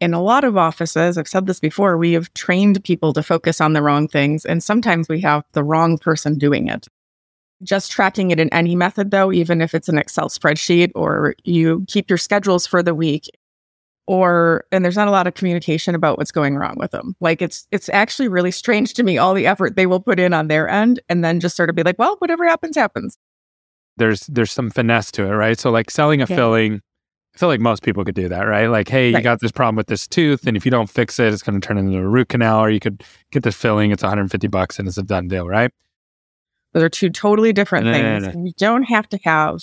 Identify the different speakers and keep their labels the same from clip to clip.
Speaker 1: in a lot of offices, I've said this before, we have trained people to focus on the wrong things. And sometimes we have the wrong person doing it. Just tracking it in any method, though, even if it's an Excel spreadsheet or you keep your schedules for the week, or and there's not a lot of communication about what's going wrong with them. Like it's it's actually really strange to me all the effort they will put in on their end, and then just sort of be like, well, whatever happens, happens.
Speaker 2: There's there's some finesse to it, right? So like selling a yeah. filling I feel like most people could do that, right? Like, hey, right. you got this problem with this tooth, and if you don't fix it, it's going to turn into a root canal, or you could get this filling. It's 150 bucks, and it's a done deal, right?
Speaker 1: Those are two totally different no, things. No, no, you don't have to have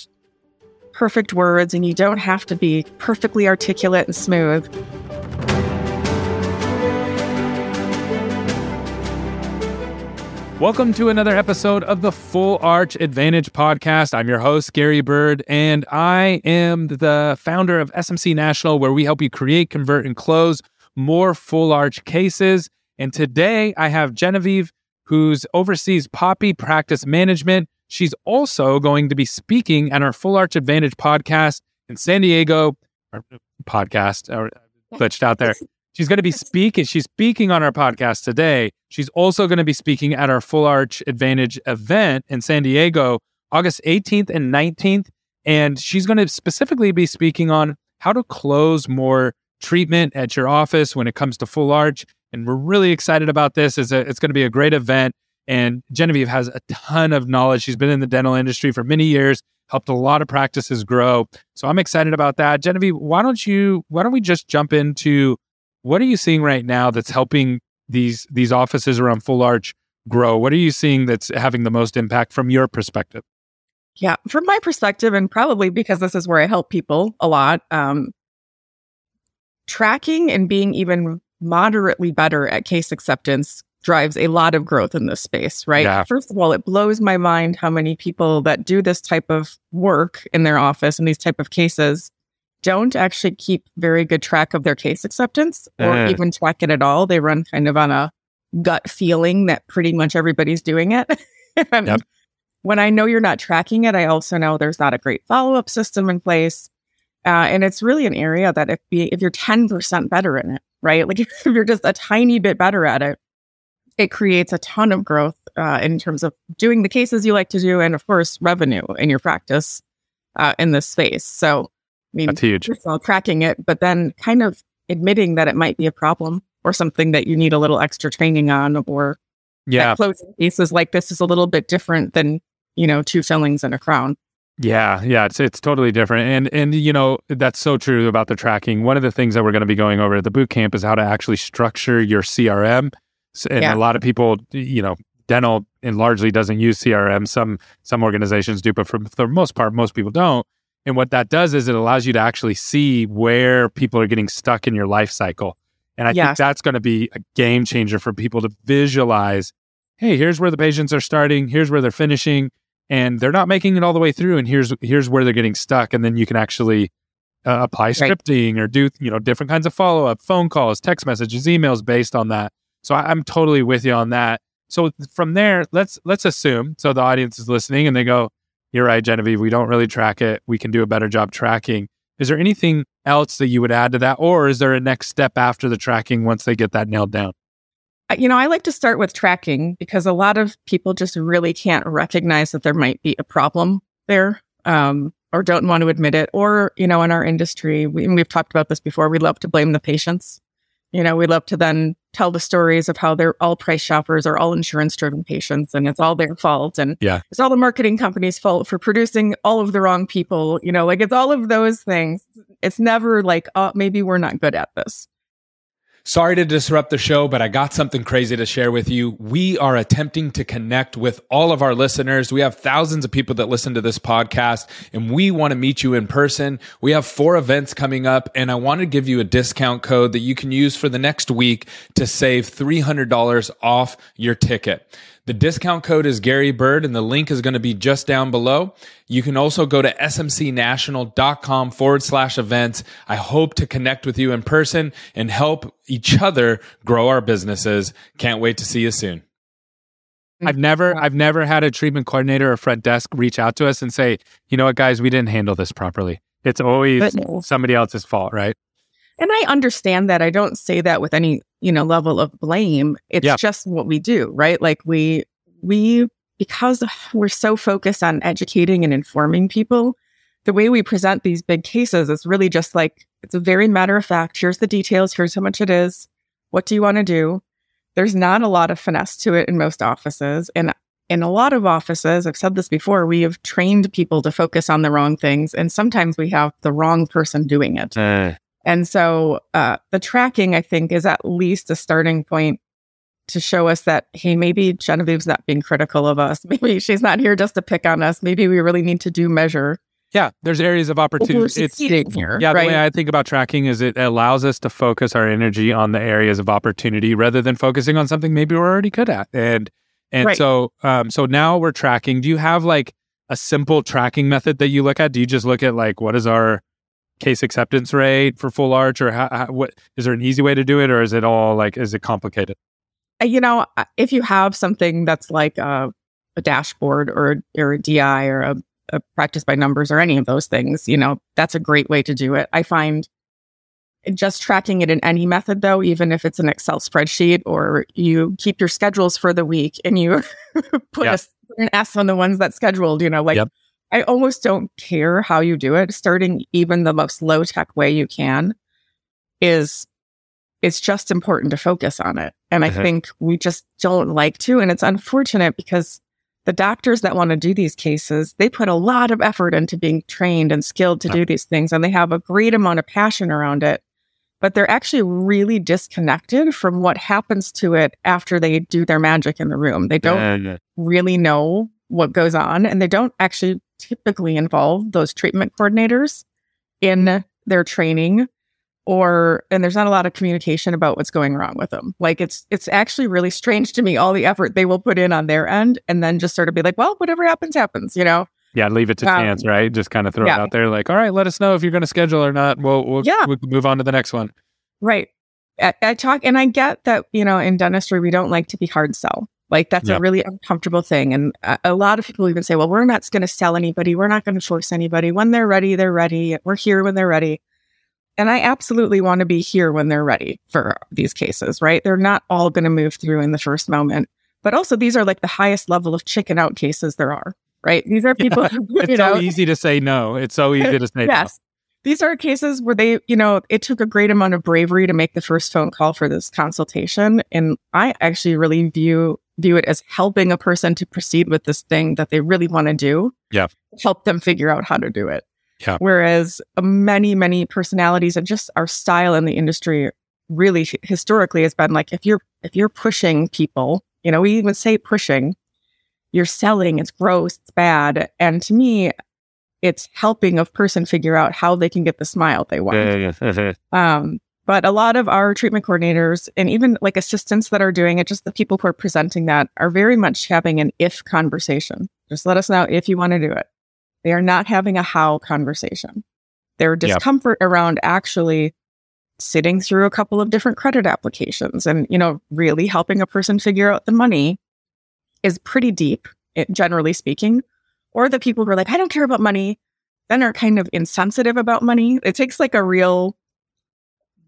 Speaker 1: perfect words, and you don't have to be perfectly articulate and smooth.
Speaker 2: Welcome to another episode of the Full Arch Advantage podcast. I'm your host, Gary Bird, and I am the founder of SMC National, where we help you create, convert, and close more full arch cases. And today I have Genevieve, who's oversees Poppe Practice Management. She's also going to be speaking at our Full Arch Advantage podcast in San Diego, uh, podcast, or uh, glitched out there. She's going to be speaking. She's speaking on our podcast today. She's also going to be speaking at our Full Arch Advantage event in San Diego, August 18th and 19th. And she's going to specifically be speaking on how to close more treatment at your office when it comes to Full Arch. And we're really excited about this. It's, a, it's going to be a great event. And Genevieve has a ton of knowledge. She's been in the dental industry for many years, helped a lot of practices grow. So I'm excited about that. Genevieve, why don't you, why don't we just jump into what are you seeing right now that's helping these these offices around Full Arch grow? What are you seeing that's having the most impact from your perspective?
Speaker 1: Yeah, from my perspective, and probably because this is where I help people a lot, um, tracking and being even moderately better at case acceptance drives a lot of growth in this space, right? Yeah. First of all, it blows my mind how many people that do this type of work in their office and these type of cases don't actually keep very good track of their case acceptance or uh. even track it at all. They run kind of on a gut feeling that pretty much everybody's doing it. yep. When I know you're not tracking it, I also know there's not a great follow up system in place. Uh, and it's really an area that if, be, if you're 10% better in it, right? Like if you're just a tiny bit better at it, it creates a ton of growth uh, in terms of doing the cases you like to do and, of course, revenue in your practice uh, in this space. So
Speaker 2: mean, that's huge.
Speaker 1: First all, cracking it, but then kind of admitting that it might be a problem or something that you need a little extra training on, or
Speaker 2: yeah,
Speaker 1: closing cases like this is a little bit different than you know two fillings and a crown.
Speaker 2: Yeah, yeah, it's it's totally different, and and you know that's so true about the tracking. One of the things that we're going to be going over at the boot camp is how to actually structure your CRM. And yeah. a lot of people, you know, dental and largely doesn't use CRM. Some some organizations do, but for the most part, most people don't. And what that does is it allows you to actually see where people are getting stuck in your life cycle. And I yes. think that's going to be a game changer for people to visualize hey, here's where the patients are starting, here's where they're finishing, and they're not making it all the way through. And here's here's where they're getting stuck. And then you can actually uh, apply scripting right. or do you know different kinds of follow up, phone calls, text messages, emails based on that. So I, I'm totally with you on that. So from there, let's let's assume so the audience is listening and they go, you're right, Genevieve. We don't really track it. We can do a better job tracking. Is there anything else that you would add to that? Or is there a next step after the tracking once they get that nailed down?
Speaker 1: You know, I like to start with tracking because a lot of people just really can't recognize that there might be a problem there um, or don't want to admit it. Or, you know, in our industry, we, we've talked about this before, we love to blame the patients. You know, we love to then tell the stories of how they're all price shoppers or all insurance driven patients and it's all their fault. And
Speaker 2: yeah.
Speaker 1: it's all the marketing company's fault for producing all of the wrong people. You know, like it's all of those things. It's never like, oh, maybe we're not good at this.
Speaker 3: Sorry to disrupt the show, but I got something crazy to share with you. We are attempting to connect with all of our listeners. We have thousands of people that listen to this podcast and we want to meet you in person. We have four events coming up and I want to give you a discount code that you can use for the next week to save $300 off your ticket. The discount code is Gary Bird and the link is going to be just down below. You can also go to smcnational.com forward slash events. I hope to connect with you in person and help each other grow our businesses. Can't wait to see you soon.
Speaker 2: I've never, I've never had a treatment coordinator or front desk reach out to us and say, you know what, guys, we didn't handle this properly. It's always somebody else's fault, right?
Speaker 1: And I understand that. I don't say that with any, you know, level of blame. It's yeah. just what we do, right? Like we, we, because we're so focused on educating and informing people, the way we present these big cases is really just like, it's a very matter of fact. Here's the details. Here's how much it is. What do you want to do? There's not a lot of finesse to it in most offices. And in a lot of offices, I've said this before, we have trained people to focus on the wrong things. And sometimes we have the wrong person doing it. Uh. And so uh, the tracking, I think, is at least a starting point to show us that, hey, maybe Genevieve's not being critical of us. Maybe she's not here just to pick on us. Maybe we really need to do measure.
Speaker 2: Yeah, there's areas of opportunity. It's here. Yeah, right? the way I think about tracking is it allows us to focus our energy on the areas of opportunity rather than focusing on something maybe we're already good at. And and right. so um so now we're tracking. Do you have like a simple tracking method that you look at? Do you just look at like what is our case acceptance rate for full arch or how, how, what is there an easy way to do it or is it all like is it complicated?
Speaker 1: Uh, you know if you have something that's like a, a dashboard or or a di or a, a, practice by numbers or any of those things you know that's a great way to do it. I find just tracking it in any method though even if it's an excel spreadsheet or you keep your schedules for the week and you put yep. a, an s on the ones that scheduled you know like yep I almost don't care how you do it. Starting even the most low tech way you can is it's just important to focus on it. And I uh-huh. think we just don't like to. And it's unfortunate because the doctors that want to do these cases, they put a lot of effort into being trained and skilled to uh-huh. do these things. And they have a great amount of passion around it. But they're actually really disconnected from what happens to it after they do their magic in the room. They don't really know what goes on and they don't actually typically involve those treatment coordinators in their training or and there's not a lot of communication about what's going wrong with them. Like it's it's actually really strange to me all the effort they will put in on their end and then just sort of be like well whatever happens happens you know?
Speaker 2: Yeah leave it to um, chance right? Just kind of throw yeah. it out there like all right let us know if you're going to schedule or not. We'll, we'll yeah. we'll move on to the next one.
Speaker 1: Right. I, I talk and i get that you know in dentistry we don't like to be hard sell like that's a really uncomfortable thing. And a, a lot of people even say, well, we're not going to sell anybody. We're not going to force anybody. When they're ready, they're ready. We're here when they're ready. And I absolutely want to be here when they're ready for these cases, right? They're not all going to move through in the first moment. But also, these are like the highest level of chicken out cases there are, right? These are people. Yeah.
Speaker 2: Who, it's so easy to say no. It's so easy to say yes.
Speaker 1: These are cases where they, you know, it took a great amount of bravery to make the first phone call for this consultation. And I actually really view view it as helping a person to proceed with this thing that they really want to do.
Speaker 2: Yeah.
Speaker 1: Help them figure out how to do it.
Speaker 2: Yeah.
Speaker 1: Whereas uh, many, many personalities and just our style in the industry really historically has been like if you're if you're pushing people, you know, we even say pushing, you're selling, it's gross, it's bad. And to me, it's helping a person figure out how they can get the smile they want. Yeah, yeah, yeah. um, but a lot of our treatment coordinators and even like assistants that are doing it, just the people who are presenting that are very much having an if conversation. Just let us know if you want to do it. They are not having a how conversation. Their discomfort yep. around actually sitting through a couple of different credit applications and, you know, really helping a person figure out the money is pretty deep, it, generally speaking. Or the people who are like, I don't care about money, then are kind of insensitive about money. It takes like a real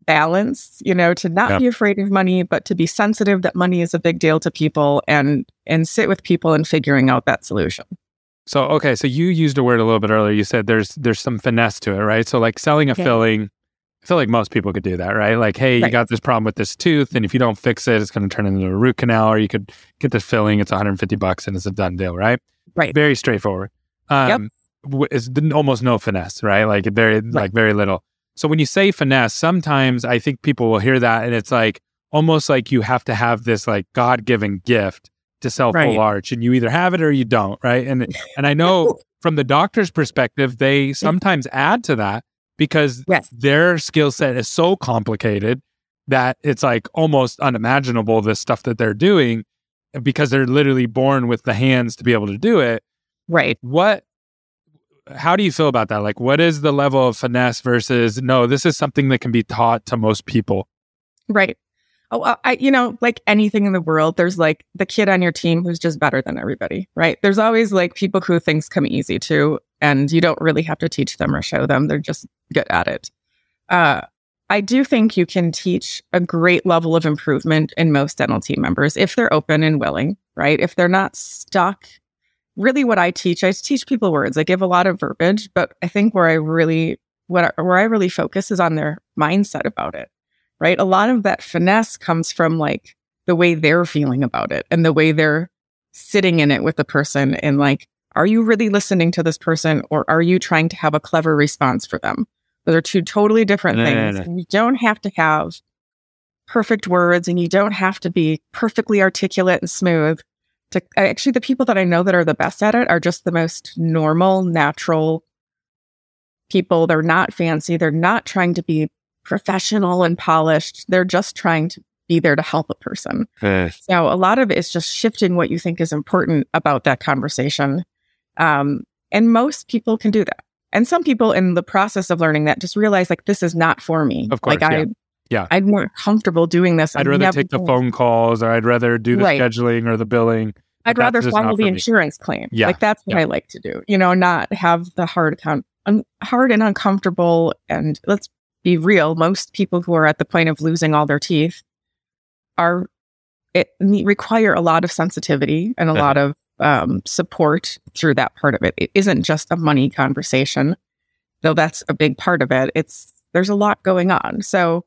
Speaker 1: balance, you know, to not yeah. be afraid of money, but to be sensitive that money is a big deal to people and and sit with people and figuring out that solution.
Speaker 2: So okay, so you used a word a little bit earlier. You said there's there's some finesse to it, right? So like selling a okay. filling, I feel like most people could do that, right? Like, hey, right. you got this problem with this tooth, and if you don't fix it, it's going to turn into a root canal, or you could get this filling. It's 150 bucks, and it's a done deal, right?
Speaker 1: Right.
Speaker 2: Very straightforward. Um, yep. It's almost no finesse, right? Like very, right. like very little. So when you say finesse, sometimes I think people will hear that and it's like almost like you have to have this like God given gift to sell right. full arch and you either have it or you don't, right? And and I know from the doctor's perspective, they sometimes add to that because yes. their skill set is so complicated that it's like almost unimaginable the stuff that they're doing because they're literally born with the hands to be able to do it.
Speaker 1: Right.
Speaker 2: What how do you feel about that? Like, what is the level of finesse versus no? This is something that can be taught to most people.
Speaker 1: Right. Oh, I, you know, like anything in the world, there's like the kid on your team who's just better than everybody, right? There's always like people who things come easy to, and you don't really have to teach them or show them. They're just good at it. Uh, I do think you can teach a great level of improvement in most dental team members if they're open and willing, right? If they're not stuck. Really, what I teach, I teach people words. I give a lot of verbiage, but I think where I really, what where I really focus is on their mindset about it, right? A lot of that finesse comes from like the way they're feeling about it and the way they're sitting in it with the person and like, are you really listening to this person or are you trying to have a clever response for them? Those are two totally different no, things. No, no, you don't have to have perfect words and you don't have to be perfectly articulate and smooth. To actually, the people that I know that are the best at it are just the most normal, natural people. They're not fancy. They're not trying to be professional and polished. They're just trying to be there to help a person. So a lot of it is just shifting what you think is important about that conversation. Um, and most people can do that. And some people in the process of learning that just realize like this is not for me.
Speaker 2: Of course,
Speaker 1: like
Speaker 2: yeah.
Speaker 1: I,
Speaker 2: yeah,
Speaker 1: I'm more comfortable doing this.
Speaker 2: I'd rather take the phone calls, or I'd rather do the right. scheduling or the billing.
Speaker 1: I'd rather follow the insurance claim. Yeah, like that's what yeah. I like to do. You know, not have the hard, con- un- hard and uncomfortable. And let's be real: most people who are at the point of losing all their teeth are it require a lot of sensitivity and a uh-huh. lot of um, support through that part of it. It isn't just a money conversation, though that's a big part of it. It's there's a lot going on. So,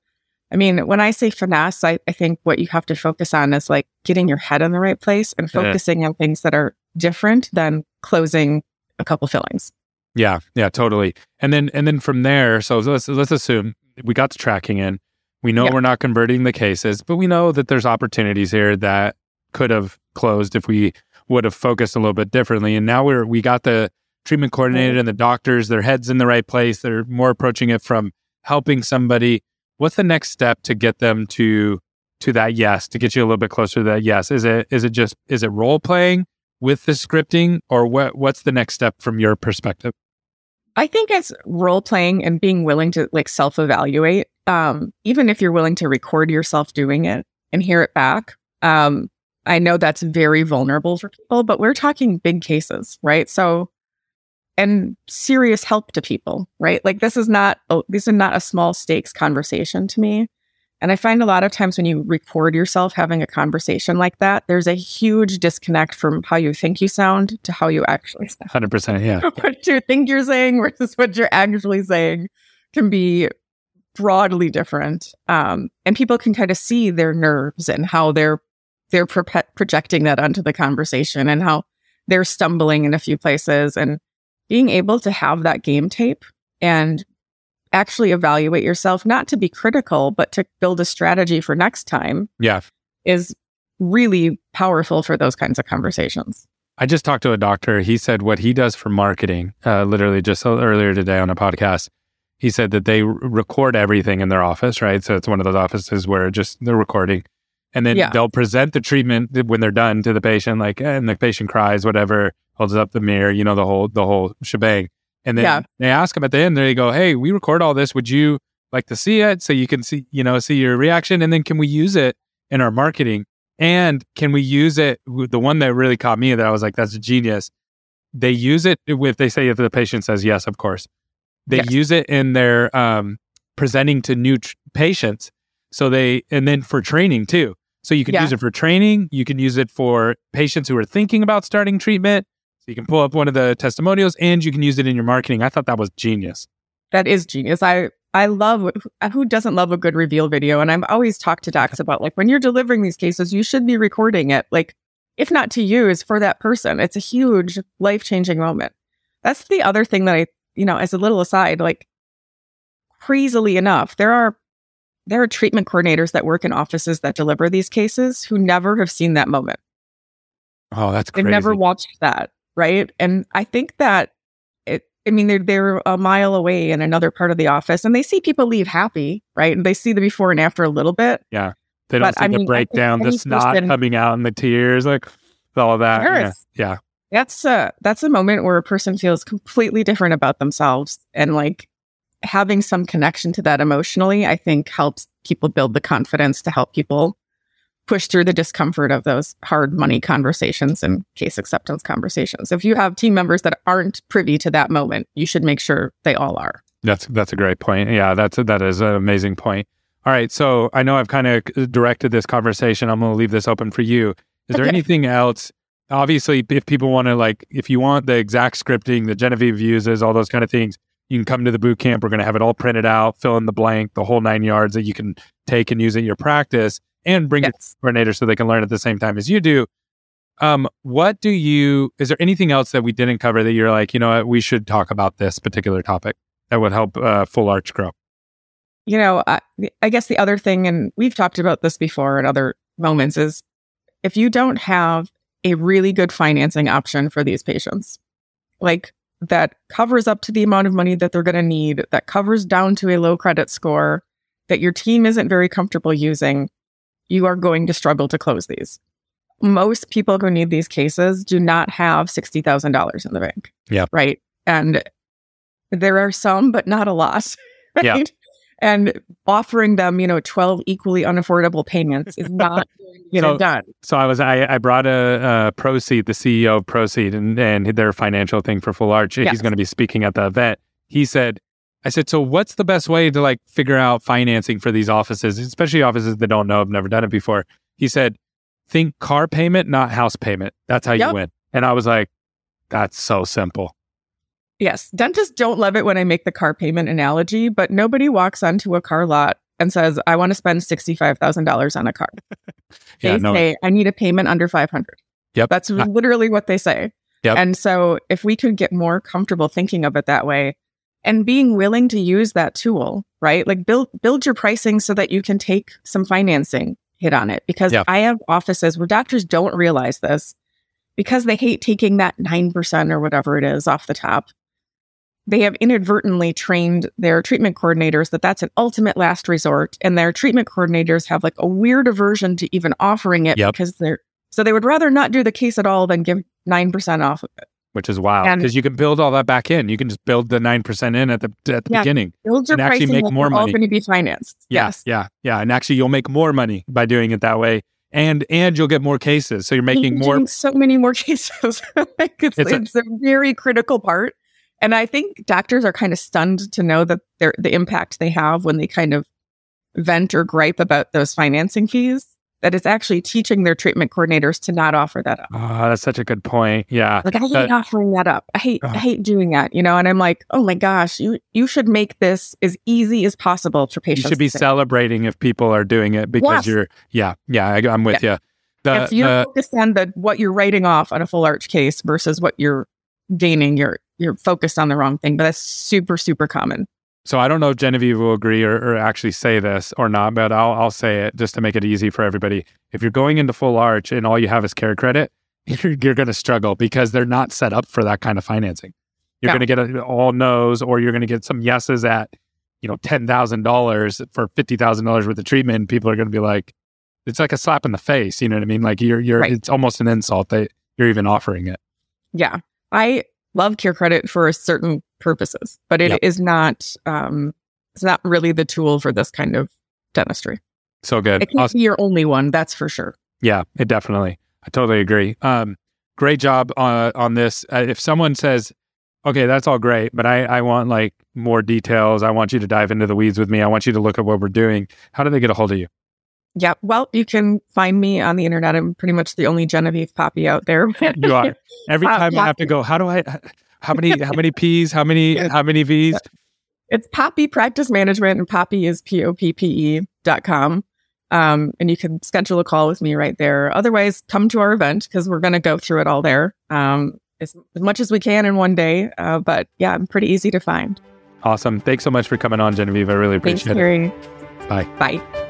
Speaker 1: I mean, when I say finesse, I, I think what you have to focus on is like getting your head in the right place and focusing yeah. on things that are different than closing a couple fillings.
Speaker 2: Yeah, yeah, totally. And then and then from there, so let's let's assume we got the tracking in. We know yeah. we're not converting the cases, but we know that there's opportunities here that could have closed if we would have focused a little bit differently. And now we're we got the treatment coordinator and the doctors, their heads in the right place. They're more approaching it from helping somebody. What's the next step to get them to to that yes, to get you a little bit closer to that yes? Is it is it just is it role playing with the scripting or what what's the next step from your perspective?
Speaker 1: I think it's role playing and being willing to like self evaluate. Um, even if you're willing to record yourself doing it and hear it back, um, I know that's very vulnerable for people, but we're talking big cases, right? So, and serious help to people, right? Like this is not, oh, this is not a small stakes conversation to me. And I find a lot of times when you record yourself having a conversation like that, there's a huge disconnect from how you think you sound to how you actually sound.
Speaker 2: 100%. Yeah.
Speaker 1: what you think you're saying versus what you're actually saying can be broadly different. Um, and people can kind of see their nerves and how they're they're pro- projecting that onto the conversation and how they're stumbling in a few places and being able to have that game tape and actually evaluate yourself, not to be critical, but to build a strategy for next time.
Speaker 2: Yeah.
Speaker 1: Is really powerful for those kinds of conversations.
Speaker 2: I just talked to a doctor. He said what he does for marketing, uh, literally just earlier today on a podcast, he said that they r- record everything in their office, right? So it's one of those offices where just they're recording and then yeah. they'll present the treatment when they're done to the patient, like, and the patient cries, whatever, holds up the mirror, you know, the whole the whole shebang. And then yeah. they ask them at the end, they go, "Hey, we record all this. Would you like to see it so you can see, you know, see your reaction? And then can we use it in our marketing? And can we use it? The one that really caught me that I was like, that's a genius. They use it if they say if the patient says yes, of course. They yes. use it in their um, presenting to new tr- patients. So they, and then for training too. So you can yeah. use it for training. You can use it for patients who are thinking about starting treatment. So you can pull up one of the testimonials and you can use it in your marketing. I thought that was genius.
Speaker 1: That is genius. I I love who doesn't love a good reveal video. And I'm always talk to docs about like when you're delivering these cases, you should be recording it. Like if not to use for that person, it's a huge life changing moment. That's the other thing that I, you know, as a little aside, like crazily enough, there are there are treatment coordinators that work in offices that deliver these cases who never have seen that moment.
Speaker 2: Oh, that's crazy.
Speaker 1: They've never watched that, right? And I think that it. I mean, they're they're a mile away in another part of the office, and they see people leave happy, right? And they see the before and after a little bit.
Speaker 2: Yeah, they don't but, see I the mean, breakdown, the snot person, coming out, and the tears, like all of that. Yeah, yeah.
Speaker 1: That's a that's a moment where a person feels completely different about themselves, and like having some connection to that emotionally, I think helps people build the confidence to help people push through the discomfort of those hard money conversations and case acceptance conversations. If you have team members that aren't privy to that moment, you should make sure they all are.
Speaker 2: That's that's a great point. Yeah, that's a, that is an amazing point. All right, so I know I've kind of directed this conversation. I'm going to leave this open for you. Is there anything else? Obviously, if people want to like, if you want the exact scripting that Genevieve uses, all those kind of things, you can come to the boot camp. We're going to have it all printed out, fill in the blank, the whole nine yards that you can take and use in your practice, and bring yes. it coordinator so they can learn at the same time as you do. Um, what do you? Is there anything else that we didn't cover that you're like, you know, what, we should talk about this particular topic that would help uh, full arch grow?
Speaker 1: You know, I, I guess the other thing, and we've talked about this before in other moments, is if you don't have a really good financing option for these patients, like that covers up to the amount of money that they're going to need, that covers down to a low credit score, that your team isn't very comfortable using, you are going to struggle to close these. Most people who need these cases do not have $60,000 in the bank.
Speaker 2: Yeah.
Speaker 1: Right. And there are some, but not a lot. Right? Yeah and offering them, you know, 12 equally unaffordable payments is not you know done.
Speaker 2: So I was I, I brought a, a Proceed, the CEO of Proceed and, and their financial thing for Full Arch. Yes. He's going to be speaking at the event. He said, I said, so what's the best way to like figure out financing for these offices, especially offices that don't know, have never done it before? He said, think car payment, not house payment. That's how yep. you win. And I was like, that's so simple.
Speaker 1: Yes. Dentists don't love it when I make the car payment analogy, but nobody walks onto a car lot and says, I want to spend $65,000 on a car. yeah, they no. say, I need a payment under 500.
Speaker 2: Yep.
Speaker 1: That's literally what they say. Yep. And so if we could get more comfortable thinking of it that way and being willing to use that tool, right? Like build, build your pricing so that you can take some financing hit on it. Because yep. I have offices where doctors don't realize this because they hate taking that 9% or whatever it is off the top they have inadvertently trained their treatment coordinators that that's an ultimate last resort and their treatment coordinators have like a weird aversion to even offering it yep. because they're so they would rather not do the case at all than give 9% off. Of it
Speaker 2: which is wild because you can build all that back in. You can just build the 9% in at the at the yeah, beginning
Speaker 1: build your and actually make more money all going to be financed.
Speaker 2: Yeah,
Speaker 1: yes.
Speaker 2: yeah yeah and actually you'll make more money by doing it that way and and you'll get more cases so you're making you're more
Speaker 1: so many more cases. It's, it's, it's a, a very critical part and I think doctors are kind of stunned to know that they're, the impact they have when they kind of vent or gripe about those financing fees. That it's actually teaching their treatment coordinators to not offer that up.
Speaker 2: Oh, that's such a good point. Yeah.
Speaker 1: Like I hate offering that up. I hate, I hate doing that, you know, and I'm like, oh my gosh, you, you should make this as easy as possible for patients.
Speaker 2: You should be celebrating if people are doing it because yes. you're, yeah, yeah, I, am with yeah. you.
Speaker 1: The, if you uh, focus on the what you're writing off on a full arch case versus what you're gaining, you're you're focused on the wrong thing. But that's super, super common.
Speaker 2: So I don't know if Genevieve will agree or, or, actually say this or not, but I'll I'll say it just to make it easy for everybody. If you're going into full arch and all you have is CareCredit, you're, you're going to struggle because they're not set up for that kind of financing. You're going to get a, all no's, or you're going to get some yeses at, you know, ten thousand dollars for fifty thousand dollars worth of treatment. People are going to be like, it's like a slap in the face. You know what I mean? Like you're you're right. it's almost an insult that you're even offering it.
Speaker 1: Yeah, I love CareCredit for certain purposes, but it yep. is not um, it's not really the tool for this kind of dentistry.
Speaker 2: So good.
Speaker 1: It can't awesome. be your only one, that's for sure.
Speaker 2: Yeah, it definitely. I totally agree. Um, great job on on this. Uh, if someone says, "Okay, that's all great, but I I want like more details. I want you to dive into the weeds with me. I want you to look at what we're doing." How do they get a hold of you?
Speaker 1: Yeah, well, you can find me on the internet. I'm pretty much the only Genevieve Poppe out there.
Speaker 2: you are. Every uh, time uh, I have to go, how do I? How many? How many P's? How many? How many V's?
Speaker 1: It's Poppe Practice Management, and Poppe is p o p p e dot com. Um, and you can schedule a call with me right there. Otherwise, come to our event because we're going to go through it all there um, as, as, much as we can in one day. Uh, but yeah, I'm pretty easy to find.
Speaker 2: Awesome. Thanks so much for coming on, Genevieve. I really appreciate
Speaker 1: Thanks,
Speaker 2: it. Bye.
Speaker 1: Bye.